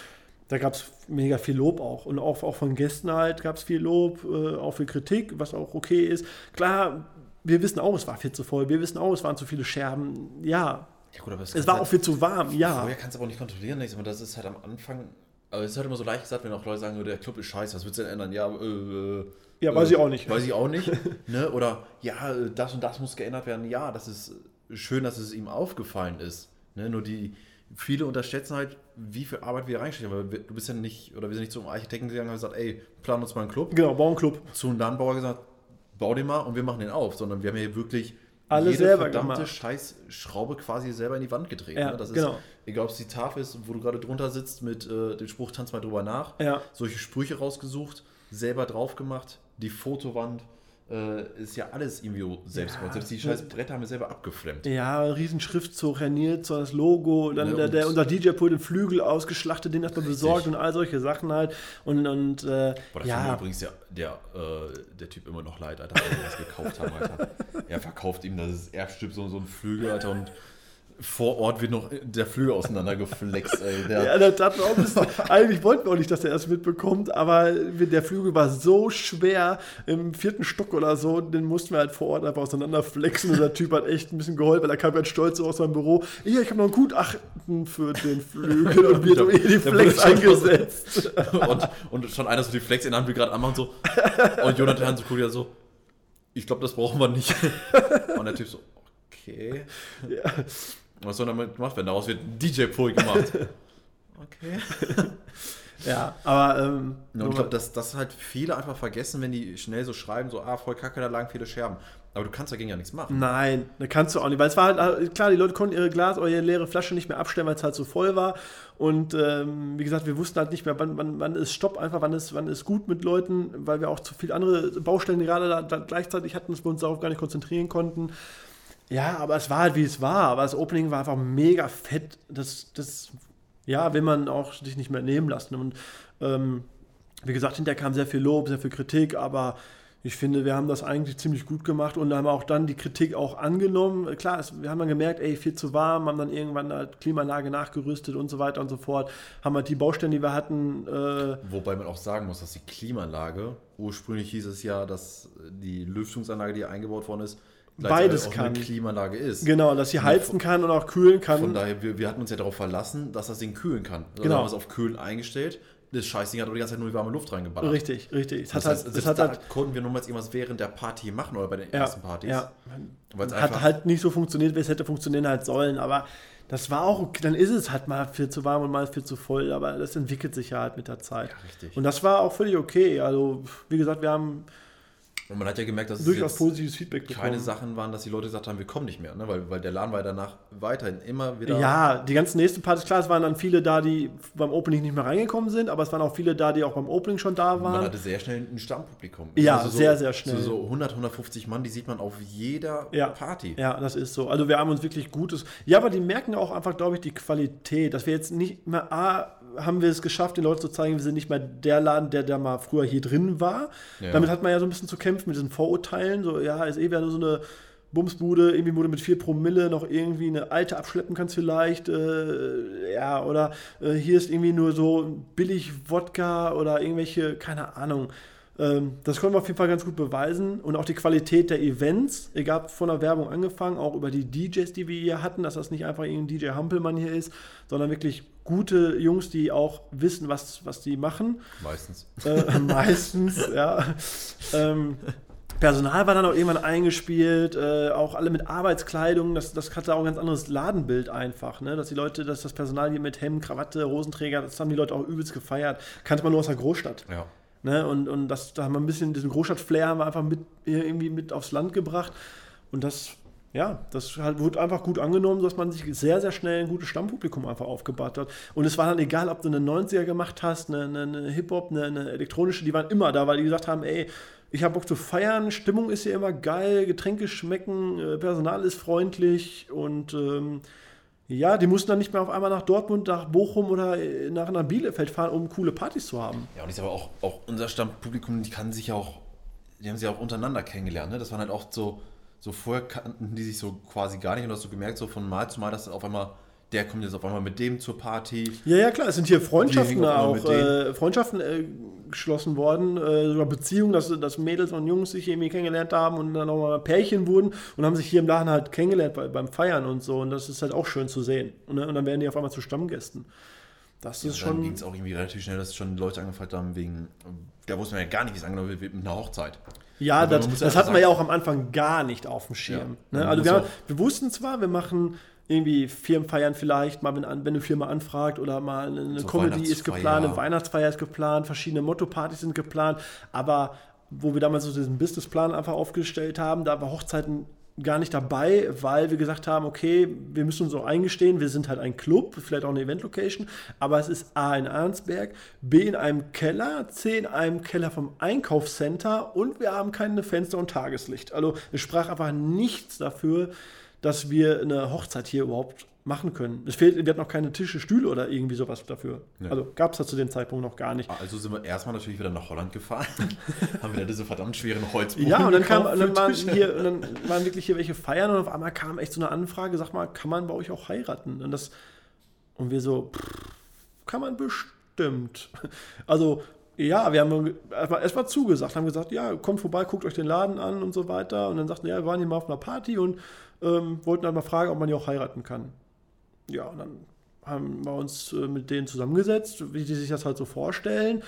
da gab es mega viel Lob auch. Und auch, auch von Gästen halt gab es viel Lob, äh, auch viel Kritik, was auch okay ist. Klar, wir wissen auch, es war viel zu voll. Wir wissen auch, es waren zu viele Scherben. Ja, Ja, gut, aber es war auch viel zu warm. Ja, Vorher kannst du aber auch nicht kontrollieren. Ich sag mal, das ist halt am Anfang Aber es ist halt immer so leicht gesagt, wenn auch Leute sagen, der Club ist scheiße, was willst du denn ändern? Ja, äh, Ja, weiß äh, ich auch nicht. Weiß ich auch nicht. [laughs] ne? Oder ja, äh, das und das muss geändert werden. Ja, das ist schön, dass es ihm aufgefallen ist. Ne? Nur die, viele unterschätzen halt, wie viel Arbeit wir reinstecken. Weil wir, du bist ja nicht, oder wir sind nicht zum Architekten gegangen und haben gesagt, ey, plan uns mal einen Club. Genau, Bauernclub. Zu einem Landbauer gesagt, bau den mal und wir machen den auf. Sondern wir haben hier wirklich Alles jede selber verdammte gemacht. scheiß Schraube quasi selber in die Wand gedreht. Ja, ne? Das genau. ist, egal ob es die Tafel ist, wo du gerade drunter sitzt mit äh, dem Spruch, tanz mal drüber nach. Ja. Solche Sprüche rausgesucht, selber drauf gemacht. Die Fotowand äh, ist ja alles irgendwie selbst Ja. gemacht. Selbst die scheiß Bretter haben wir selber abgeflemmt. Ja, riesen Schriftzug, Herr Nils, so das Logo, dann Ne, der, der, unser DJ-Pult den Flügel ausgeschlachtet, den erstmal besorgt und all solche Sachen halt. Und, und äh, Boah, das ja, übrigens der, der, äh, der Typ immer noch leid, Alter, als wir das gekauft haben, Alter. [laughs] Er verkauft ihm das Erbstück, so, so ein Flügel, Alter, und vor Ort wird noch der Flügel auseinandergeflext, ey. Der, [laughs] ja, das hat auch ein bisschen, [laughs] eigentlich wollten wir auch nicht, dass er das mitbekommt, aber der Flügel war so schwer im vierten Stock oder so, den mussten wir halt vor Ort einfach auseinanderflexen und der Typ hat echt ein bisschen geheult, weil er kam ganz stolz so aus seinem Büro. Ja, ich habe noch ein Gutachten für den Flügel und wir [laughs] haben hier die Der Flex eingesetzt. und, und schon einer so die Flex in der Hand will gerade anmachen, so. Und Jonathan so guckt ja so, ich glaube, das brauchen wir nicht. Und der Typ so, okay. Ja. Was soll damit gemacht werden? Daraus wird ein DJ-Pool gemacht. [laughs] Okay. [laughs] Ja, aber ähm, Ja, und ich glaube, dass das halt viele einfach vergessen, wenn die schnell so schreiben, so, ah, voll kacke, da lagen viele Scherben. Aber du kannst dagegen ja nichts machen. Nein, da kannst du auch nicht, weil es war halt, äh, klar, die Leute konnten ihre Glas oder ihre leere Flasche nicht mehr abstellen, weil es halt so voll war. Und ähm, wie gesagt, wir wussten halt nicht mehr, wann, wann, wann ist Stopp, einfach wann ist, wann ist gut mit Leuten, weil wir auch zu viele andere Baustellen gerade da, da gleichzeitig hatten, dass wir uns darauf gar nicht konzentrieren konnten. Ja, aber es war halt wie es war. Aber das Opening war einfach mega fett. Das, das ja, will man auch sich nicht mehr nehmen lassen. Und ähm, wie gesagt, hinterher kam sehr viel Lob, sehr viel Kritik, aber ich finde, wir haben das eigentlich ziemlich gut gemacht und haben auch dann die Kritik auch angenommen. Klar, es, wir haben dann gemerkt, ey, viel zu warm, haben dann irgendwann halt Klimaanlage nachgerüstet und so weiter und so fort. Haben halt die Baustellen, die wir hatten, äh, Wobei man auch sagen muss, dass die Klimaanlage, ursprünglich hieß es ja, dass die Lüftungsanlage, die eingebaut worden ist, Beides auch kann. eine Klimaanlage ist. genau, dass sie heizen kann und auch kühlen kann. Von daher, wir, wir hatten uns ja darauf verlassen, dass das Ding kühlen kann. Also Genau. haben wir es auf Kühlen eingestellt. Das Scheißding hat aber die ganze Zeit nur die warme Luft reingeballert. richtig, richtig. Es Das hat heißt, halt, selbst hat da halt konnten wir nochmals irgendwas während der Party machen oder bei den ja, ersten Partys. ja, hat halt nicht so funktioniert, wie es hätte funktionieren halt sollen, aber das war auch, okay. dann ist es halt mal viel zu warm und mal viel zu voll, aber das entwickelt sich ja halt mit der Zeit. Ja, richtig. Und das war auch völlig okay. Also, wie gesagt, wir haben Und man hat ja gemerkt, dass es durchaus jetzt positives Feedback bekommen. keine Sachen waren, dass die Leute gesagt haben, wir kommen nicht mehr. Ne? Weil, weil der Laden war ja danach weiterhin immer wieder. Ja, die ganzen nächsten Partys, klar, es waren dann viele da, die beim Opening nicht mehr reingekommen sind, aber es waren auch viele da, die auch beim Opening schon da Man waren. hatte sehr schnell ein Stammpublikum. Ja, so, sehr, sehr schnell. So, so 100, 150 Mann, die sieht man auf jeder Ja. Party. Ja, das ist so. Also wir haben uns wirklich Gutes. Ja, aber die merken auch einfach, glaube ich, die Qualität, dass wir jetzt nicht mehr, A, haben wir es geschafft, den Leuten zu zeigen, wir sind nicht mehr der Laden, der da mal früher hier drin war. Ja. Damit hat man ja so ein bisschen zu kämpfen mit diesen Vorurteilen. So, ja, ist eh wieder nur so eine Bumsbude, irgendwie wurde mit 4 Promille noch irgendwie eine alte abschleppen kannst vielleicht. Äh, ja, oder äh, hier ist irgendwie nur so billig Wodka oder irgendwelche, keine Ahnung. Ähm, das konnten wir auf jeden Fall ganz gut beweisen. Und auch die Qualität der Events, egal von der Werbung angefangen, auch über die DJs, die wir hier hatten, dass das nicht einfach irgendein DJ Hampelmann hier ist, sondern wirklich gute Jungs, die auch wissen, was, was die machen. Meistens. Äh, [laughs] meistens, ja. Ähm, Personal war dann auch irgendwann eingespielt, äh, auch alle mit Arbeitskleidung, das, das hatte auch ein ganz anderes Ladenbild einfach, ne? dass die Leute, dass das Personal hier mit Hemd, Krawatte, Hosenträger, das haben die Leute auch übelst gefeiert, kannte man nur aus der Großstadt. Ja. Ne? Und, und das, da haben wir ein bisschen diesen Großstadt-Flair haben wir einfach mit, irgendwie mit aufs Land gebracht und das, ja, das halt, wurde einfach gut angenommen, dass man sich sehr, sehr schnell ein gutes Stammpublikum einfach aufgebaut hat. Und es war dann egal, ob du eine 90er gemacht hast, eine, eine, eine Hip-Hop, eine, eine elektronische, die waren immer da, weil die gesagt haben, ey, ich habe Bock zu feiern, Stimmung ist hier immer geil, Getränke schmecken, äh, Personal ist freundlich und ähm, ja, die mussten dann nicht mehr auf einmal nach Dortmund, nach Bochum oder äh, nach, nach Bielefeld fahren, um coole Partys zu haben. Ja, und ich sage aber auch, auch unser Stammpublikum, die kann sich ja auch, die haben sich ja auch untereinander kennengelernt. Ne? Das waren halt auch so, so vorher kannten die sich so quasi gar nicht und du hast so gemerkt, so von Mal zu Mal, dass auf einmal, der kommt jetzt auf einmal mit dem zur Party. Ja, ja, klar, es sind hier Freundschaften auch äh, Freundschaften äh, geschlossen worden, äh, sogar Beziehungen, dass, dass Mädels und Jungs sich irgendwie kennengelernt haben und dann auch mal Pärchen wurden und haben sich hier im Laden halt kennengelernt bei, beim Feiern und so und das ist halt auch schön zu sehen. Und, ne? und dann werden die auf einmal zu Stammgästen. Das Ja, ist dann ging schon. es auch irgendwie relativ schnell, dass schon Leute angefragt haben wegen, da wusste man ja gar nicht, wie es angenommen wird mit einer Hochzeit. Ja, man das, das hatten wir ja auch am Anfang gar nicht auf dem Schirm. Ja, ne? Also wir, haben, wir wussten zwar, wir machen irgendwie Firmenfeiern vielleicht, mal wenn, wenn eine Firma anfragt oder mal eine So Comedy ist geplant, eine Weihnachtsfeier ist geplant, verschiedene Motto-Partys sind geplant, aber wo wir damals so diesen Businessplan einfach aufgestellt haben, da war Hochzeiten gar nicht dabei, weil wir gesagt haben, okay, wir müssen uns auch eingestehen, wir sind halt ein Club, vielleicht auch eine Event-Location, aber es ist A in Arnsberg, B in einem Keller, C in einem Keller vom Einkaufscenter und wir haben keine Fenster und Tageslicht. Also es sprach einfach nichts dafür, dass wir eine Hochzeit hier überhaupt machen können. Es fehlt, wir hatten noch keine Tische, Stühle oder irgendwie sowas dafür. Ja. Also gab es da zu dem Zeitpunkt noch gar nicht. Also sind wir erstmal natürlich wieder nach Holland gefahren, [laughs] haben wieder diese verdammt schweren Holzboden Ja, und dann, kam, dann, waren hier, und dann waren wirklich hier welche feiern und auf einmal kam echt so eine Anfrage, sag mal, kann man bei euch auch heiraten? Und, das, und wir so, pff, kann man bestimmt. Also, ja, wir haben erstmal erst zugesagt, haben gesagt, ja, kommt vorbei, guckt euch den Laden an und so weiter. Und dann sagten, ja, wir waren hier mal auf einer Party und ähm, wollten dann mal fragen, ob man hier auch heiraten kann. Ja, und dann haben wir uns äh, mit denen zusammengesetzt, wie die sich das halt so vorstellen.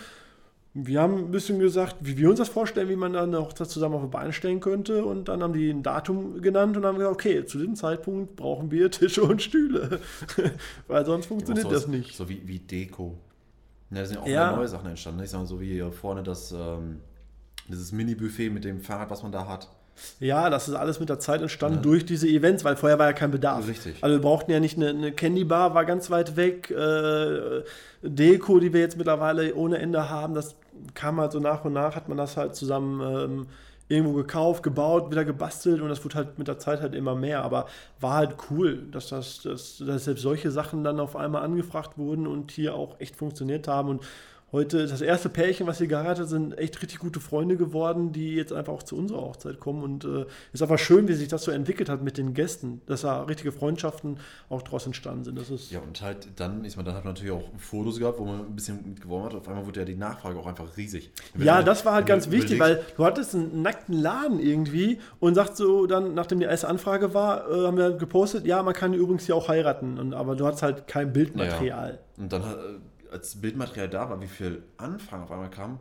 Wir haben ein bisschen gesagt, wie wir uns das vorstellen, wie man dann eine Hochzeit zusammen auf die Beine stellen könnte. Und dann haben die ein Datum genannt und haben gesagt, okay, zu diesem Zeitpunkt brauchen wir Tische und Stühle. [laughs] Weil sonst funktioniert sowas- das nicht. So wie, wie Deko. Ja, da sind ja auch Ja. neue Sachen entstanden. Ich sag mal, so wie hier vorne das, ähm, dieses Mini-Buffet mit dem Fahrrad, was man da hat. Ja, das ist alles mit der Zeit entstanden Ja. durch diese Events, weil vorher war ja kein Bedarf. Richtig. Also wir brauchten ja nicht eine, eine Candy Bar, war ganz weit weg. Äh, Deko, die wir jetzt mittlerweile ohne Ende haben, das kam halt so nach und nach, hat man das halt zusammen ähm, irgendwo gekauft, gebaut, wieder gebastelt und das wurde halt mit der Zeit halt immer mehr. Aber war halt cool, dass das, dass, dass selbst solche Sachen dann auf einmal angefragt wurden und hier auch echt funktioniert haben. Und heute das erste Pärchen, was hier geheiratet sind echt richtig gute Freunde geworden, die jetzt einfach auch zu unserer Hochzeit kommen. Und äh, ist einfach schön, wie sich das so entwickelt hat mit den Gästen, dass da richtige Freundschaften auch daraus entstanden sind. Das ist Ja, und halt dann, ich meine, dann hat man natürlich auch Fotos gehabt, wo man ein bisschen mitgeworben hat. Auf einmal wurde ja die Nachfrage auch einfach riesig. Wenn Ja, du- das war halt ganz wichtig, weil du hattest einen nackten Laden irgendwie und sagst so dann, nachdem die erste Anfrage war, äh, haben wir gepostet, ja, man kann übrigens hier auch heiraten, und, aber du hattest halt kein Bildmaterial. Und dann, hat, äh, als Bildmaterial da war, wie viel Anfang auf einmal kam,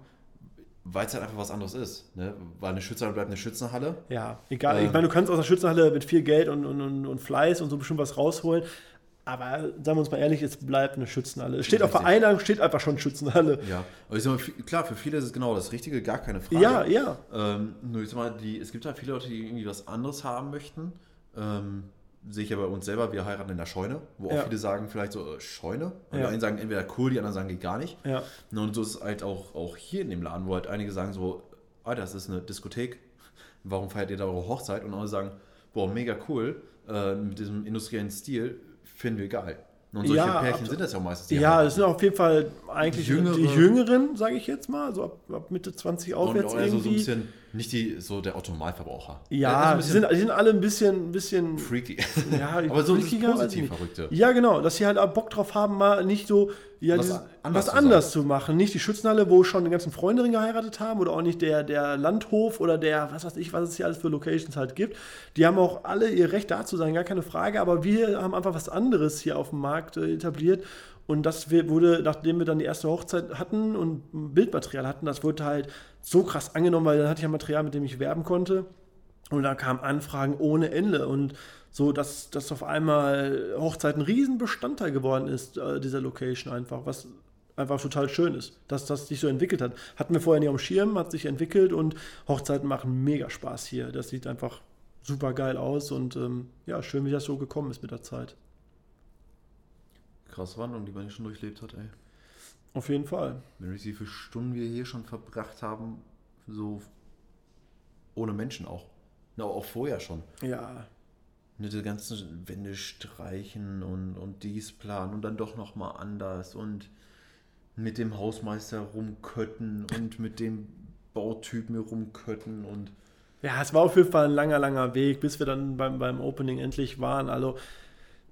weil es halt einfach was anderes ist. Ne? Weil eine Schützenhalle bleibt eine Schützenhalle. Ja, egal. Äh. ich meine, du kannst aus der Schützenhalle mit viel Geld und, und, und, Fleiß und so bestimmt was rausholen. Aber sagen wir uns mal ehrlich, es bleibt eine Schützenhalle. Es steht auf der. Einladung, steht einfach schon Schützenhalle. Ja, aber ich sag mal, klar, für viele ist es genau das Richtige, gar keine Frage. Ja, ja. Ähm, nur ich sag mal, die, es gibt halt viele Leute, die irgendwie was anderes haben möchten. Ähm, sehe ich ja bei uns selber, wir heiraten in der Scheune, wo Ja. auch viele sagen, vielleicht so äh, Scheune. Und Ja. die einen sagen entweder cool, die anderen sagen geht gar nicht. Ja. Und so ist es halt auch, auch hier in dem Laden, wo halt einige sagen so, Alter, das ist eine Diskothek, warum feiert ihr da eure Hochzeit? Und andere sagen, boah, mega cool, äh, mit diesem industriellen Stil, finden wir geil. Und solche Ja, Pärchen absolut. sind das ja auch meistens. die Ja, das sind auf jeden Fall eigentlich Jüngere- die Jüngeren, sage ich jetzt mal, so ab, ab Mitte 20 und aufwärts auch eher so, so ein irgendwie. bisschen, nicht die, so der Automalverbraucher. ja, die sind, die sind alle ein bisschen, ein bisschen freaky. Ja, [laughs] aber so freakiger, positiv. Verrückte. Ja, genau, dass sie halt auch Bock drauf haben, mal nicht so ja, Was dieses, anders was zu anders zu machen. Nicht die Schützenhalle, wo schon die ganzen Freundinnen geheiratet haben oder auch nicht der, der Landhof oder der, was weiß ich, was es hier alles für Locations halt gibt. Die haben auch alle ihr Recht da zu sein, gar keine Frage, aber wir haben einfach was anderes hier auf dem Markt äh, etabliert. Und das wurde, nachdem wir dann die erste Hochzeit hatten und Bildmaterial hatten, das wurde halt so krass angenommen, weil dann hatte ich ja Material, mit dem ich werben konnte. Und da kamen Anfragen ohne Ende. Und so, dass, dass auf einmal Hochzeit ein Riesenbestandteil geworden ist, äh, dieser Location einfach, was einfach total schön ist, dass das sich so entwickelt hat. Hatten wir vorher nicht am Schirm, hat sich entwickelt und Hochzeiten machen mega Spaß hier. Das sieht einfach super geil aus und ähm, ja, schön, wie das so gekommen ist mit der Zeit. Krass Wandlung, die man hier schon durchlebt hat, ey. Auf jeden Fall. Wenn wir wie viele Stunden wir hier schon verbracht haben, so ohne Menschen auch. Na, auch vorher schon. Ja, Ne, Die ganzen Wände streichen und, und dies planen und dann doch nochmal anders und mit dem Hausmeister rumkötten und mit dem Bautypen rumkötten und Ja, es war auf jeden Fall ein langer, langer Weg, bis wir dann beim, beim Opening endlich waren. Also,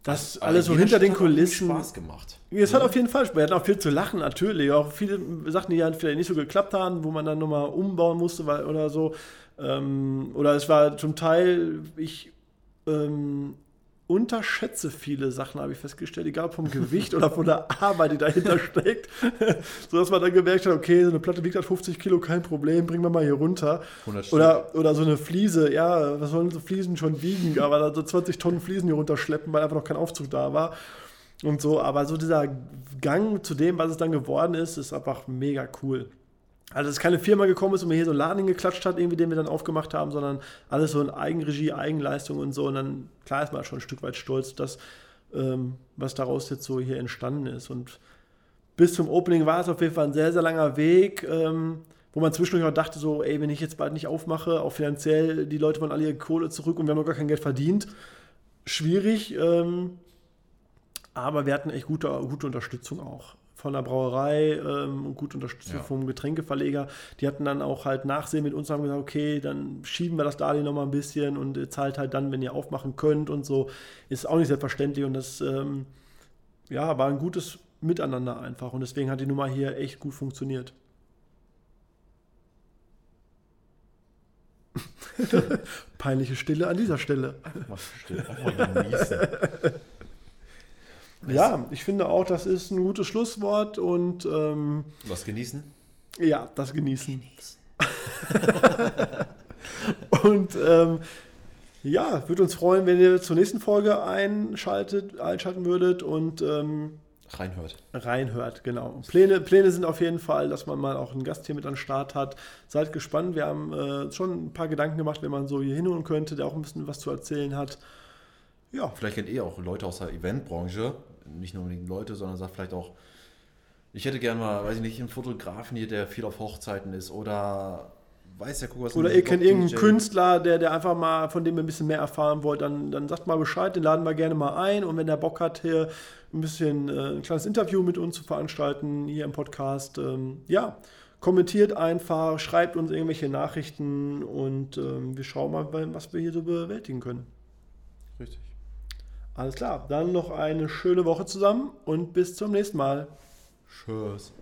das alles so hinter den Schritt hat Kulissen. Spaß gemacht. Es hat auf jeden Fall Spaß. Wir hatten auch viel zu lachen, natürlich. Auch viele Sachen, die halt vielleicht nicht so geklappt haben, wo man dann nochmal umbauen musste weil, oder so. Ähm, oder es war zum Teil, ich, ähm, unterschätze viele Sachen, habe ich festgestellt, egal vom Gewicht oder von der Arbeit, die dahinter [laughs] steckt. [laughs] so dass man dann gemerkt hat, okay, so eine Platte wiegt halt 50 Kilo, kein Problem, bringen wir mal hier runter. 100 Oder, oder so eine Fliese, ja, was sollen so Fliesen schon wiegen, aber da so 20 Tonnen Fliesen hier runterschleppen, weil einfach noch kein Aufzug da war. Und so, aber so dieser Gang zu dem, was es dann geworden ist, ist einfach mega cool. Also, dass keine Firma gekommen ist und mir hier so einen Laden hingeklatscht hat, irgendwie, den wir dann aufgemacht haben, sondern alles so in Eigenregie, Eigenleistung und so. Und dann, klar, ist man schon ein Stück weit stolz, dass, ähm, was daraus jetzt so hier entstanden ist. Und bis zum Opening war es auf jeden Fall ein sehr, sehr langer Weg, ähm, wo man zwischendurch auch dachte, so, ey, wenn ich jetzt bald nicht aufmache, auch finanziell, die Leute wollen alle ihre Kohle zurück und wir haben noch gar kein Geld verdient. Schwierig, ähm, aber wir hatten echt gute, gute Unterstützung auch von der Brauerei ähm, und gute Unterstützung Ja. vom Getränkeverleger. Die hatten dann auch halt Nachsehen mit uns und haben gesagt, okay, dann schieben wir das Darlehen nochmal ein bisschen und ihr zahlt halt dann, wenn ihr aufmachen könnt und so. Ist auch nicht selbstverständlich und das ähm, ja, war ein gutes Miteinander einfach und deswegen hat die Nummer hier echt gut funktioniert. [laughs] [laughs] Peinliche Stille an dieser Stelle. Mal still, einfach mal genießen. Ja, ich finde auch, das ist ein gutes Schlusswort und ähm, Was genießen? ja, das genießen. [laughs] und ähm, ja, würde uns freuen, wenn ihr zur nächsten Folge einschaltet, einschalten würdet und ähm, Reinhört. reinhört, genau. Pläne, Pläne sind auf jeden Fall, dass man mal auch einen Gast hier mit an den Start hat. Seid gespannt. Wir haben äh, schon ein paar Gedanken gemacht, wenn man so hier hinholen könnte, der auch ein bisschen was zu erzählen hat. Ja, Vielleicht kennt ihr auch Leute aus der Eventbranche, nicht nur unbedingt Leute, sondern sagt vielleicht auch, ich hätte gerne mal, weiß ich nicht, einen Fotografen hier, der viel auf Hochzeiten ist oder weiß ja, guck was Oder ihr kennt irgendeinen Künstler, der, der einfach mal, von dem ihr ein bisschen mehr erfahren wollt, dann, dann sagt mal Bescheid, den laden wir gerne mal ein. Und wenn der Bock hat, hier ein bisschen äh, ein kleines Interview mit uns zu veranstalten, hier im Podcast, ähm, ja, kommentiert einfach, schreibt uns irgendwelche Nachrichten und ähm, wir schauen mal, was wir hier so bewältigen können. Richtig. Alles klar, dann noch eine schöne Woche zusammen und bis zum nächsten Mal. Tschüss.